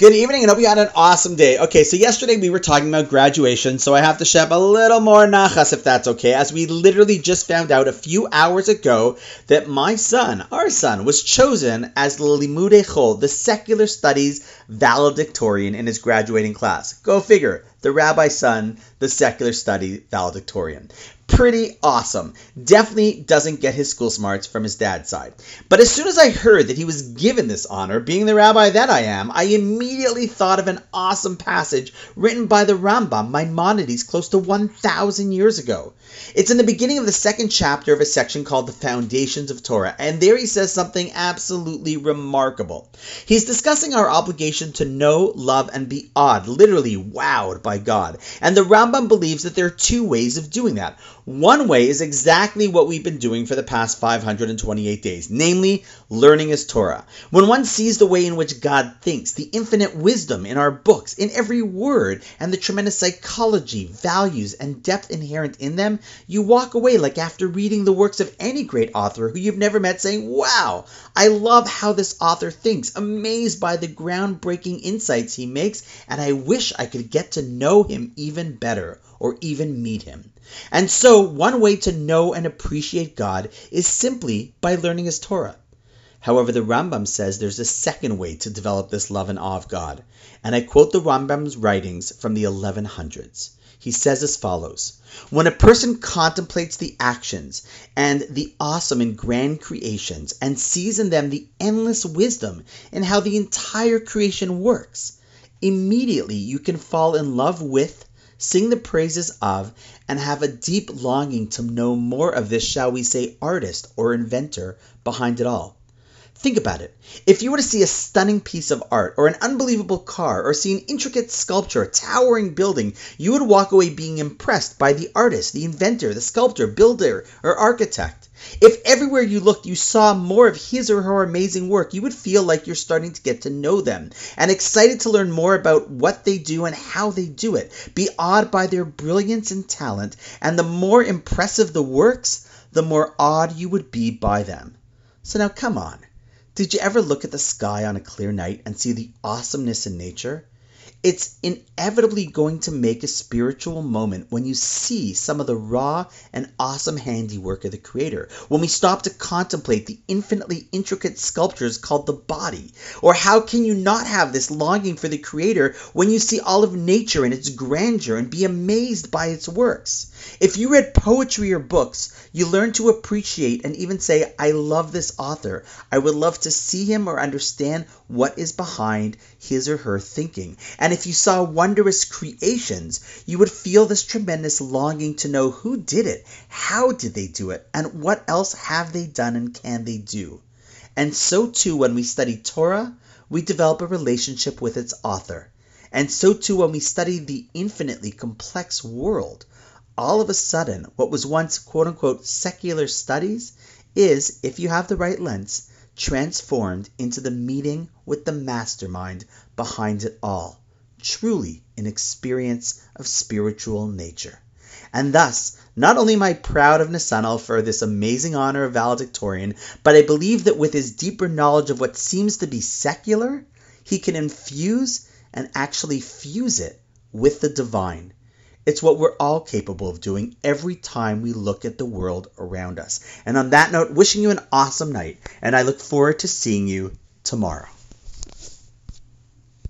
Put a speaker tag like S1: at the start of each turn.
S1: Good evening and hope you had an awesome day. Okay, so yesterday we were talking about graduation, so I have to share a little more nachas if that's okay, as we literally just found out a few hours ago that my son, our son, was chosen as Limude Chol, the secular studies valedictorian in his graduating class. Go figure, the rabbi's son, the secular study valedictorian pretty awesome. Definitely doesn't get his school smarts from his dad's side. But as soon as I heard that he was given this honor, being the rabbi that I am, I immediately thought of an awesome passage written by the Rambam, Maimonides, close to 1,000 years ago. It's in the beginning of the second chapter of a section called The Foundations of Torah, and there he says something absolutely remarkable. He's discussing our obligation to know, love, and be awed, literally wowed by God. And the Rambam believes that there are two ways of doing that. One way is exactly what we've been doing for the past 528 days, namely learning his Torah. When one sees the way in which God thinks, the infinite wisdom in our books, in every word, and the tremendous psychology, values, and depth inherent in them, you walk away like after reading the works of any great author who you've never met saying, Wow, I love how this author thinks, amazed by the groundbreaking insights he makes, and I wish I could get to know him even better or even meet him. And so, one way to know and appreciate God is simply by learning His Torah. However, the Rambam says there's a second way to develop this love and awe of God. And I quote the Rambam's writings from the 1100s. He says as follows When a person contemplates the actions and the awesome and grand creations and sees in them the endless wisdom in how the entire creation works, immediately you can fall in love with sing the praises of, and have a deep longing to know more of this, shall we say, artist or inventor behind it all. Think about it. If you were to see a stunning piece of art, or an unbelievable car, or see an intricate sculpture, a towering building, you would walk away being impressed by the artist, the inventor, the sculptor, builder, or architect. If everywhere you looked you saw more of his or her amazing work, you would feel like you're starting to get to know them and excited to learn more about what they do and how they do it. Be awed by their brilliance and talent, and the more impressive the works, the more awed you would be by them. So now come on. Did you ever look at the sky on a clear night and see the awesomeness in nature? It's inevitably going to make a spiritual moment when you see some of the raw and awesome handiwork of the Creator, when we stop to contemplate the infinitely intricate sculptures called the body. Or how can you not have this longing for the Creator when you see all of nature in its grandeur and be amazed by its works? If you read poetry or books, you learn to appreciate and even say, I love this author. I would love to see him or understand what is behind his or her thinking. And if you saw wondrous creations, you would feel this tremendous longing to know who did it, how did they do it, and what else have they done and can they do. And so too, when we study Torah, we develop a relationship with its author. And so too, when we study the infinitely complex world, all of a sudden, what was once quote unquote secular studies is, if you have the right lens, transformed into the meeting with the mastermind behind it all. Truly an experience of spiritual nature. And thus, not only am I proud of Nisanel for this amazing honor of valedictorian, but I believe that with his deeper knowledge of what seems to be secular, he can infuse and actually fuse it with the divine. It's what we're all capable of doing every time we look at the world around us. And on that note, wishing you an awesome night, and I look forward to seeing you tomorrow.